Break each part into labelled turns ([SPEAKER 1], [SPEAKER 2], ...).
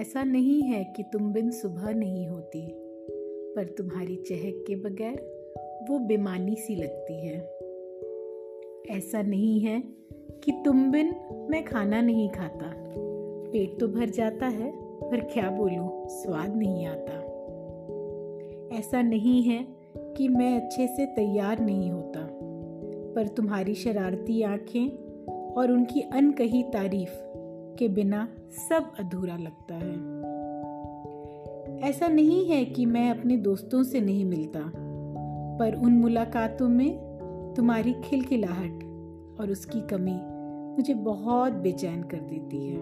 [SPEAKER 1] ऐसा नहीं है कि तुम बिन सुबह नहीं होती, पर तुम्हारी चहक के बगैर वो बेमानी सी लगती है। ऐसा नहीं है कि तुम बिन मैं खाना नहीं खाता। पेट तो भर जाता है, पर क्या बोलूँ, स्वाद नहीं आता। ऐसा नहीं है कि मैं अच्छे से तैयार नहीं होता, पर तुम्हारी शरारती आँखें और उनकी अनकही तारीफ़ के बिना सब अधूरा लगता है। ऐसा नहीं है कि मैं अपने दोस्तों से नहीं मिलता, पर उन मुलाकातों में तुम्हारी खिलखिलाहट और उसकी कमी मुझे बहुत बेचैन कर देती है।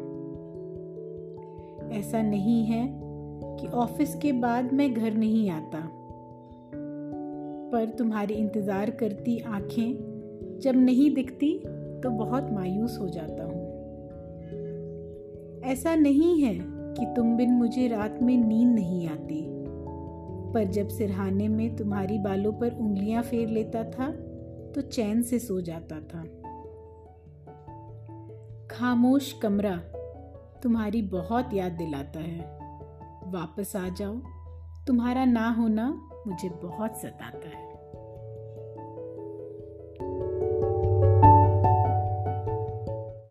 [SPEAKER 1] ऐसा नहीं है कि ऑफ़िस के बाद मैं घर नहीं आता, पर तुम्हारी इंतज़ार करती आँखें जब नहीं दिखती तो बहुत मायूस हो जाता हूँ। ऐसा नहीं है कि तुम बिन मुझे रात में नींद नहीं आती। पर जब सिरहाने में तुम्हारी बालों पर उंगलियाँ फेर लेता था तो चैन से सो जाता था। खामोश कमरा तुम्हारी बहुत याद दिलाता है। वापस आ जाओ। तुम्हारा ना होना मुझे बहुत सताता है।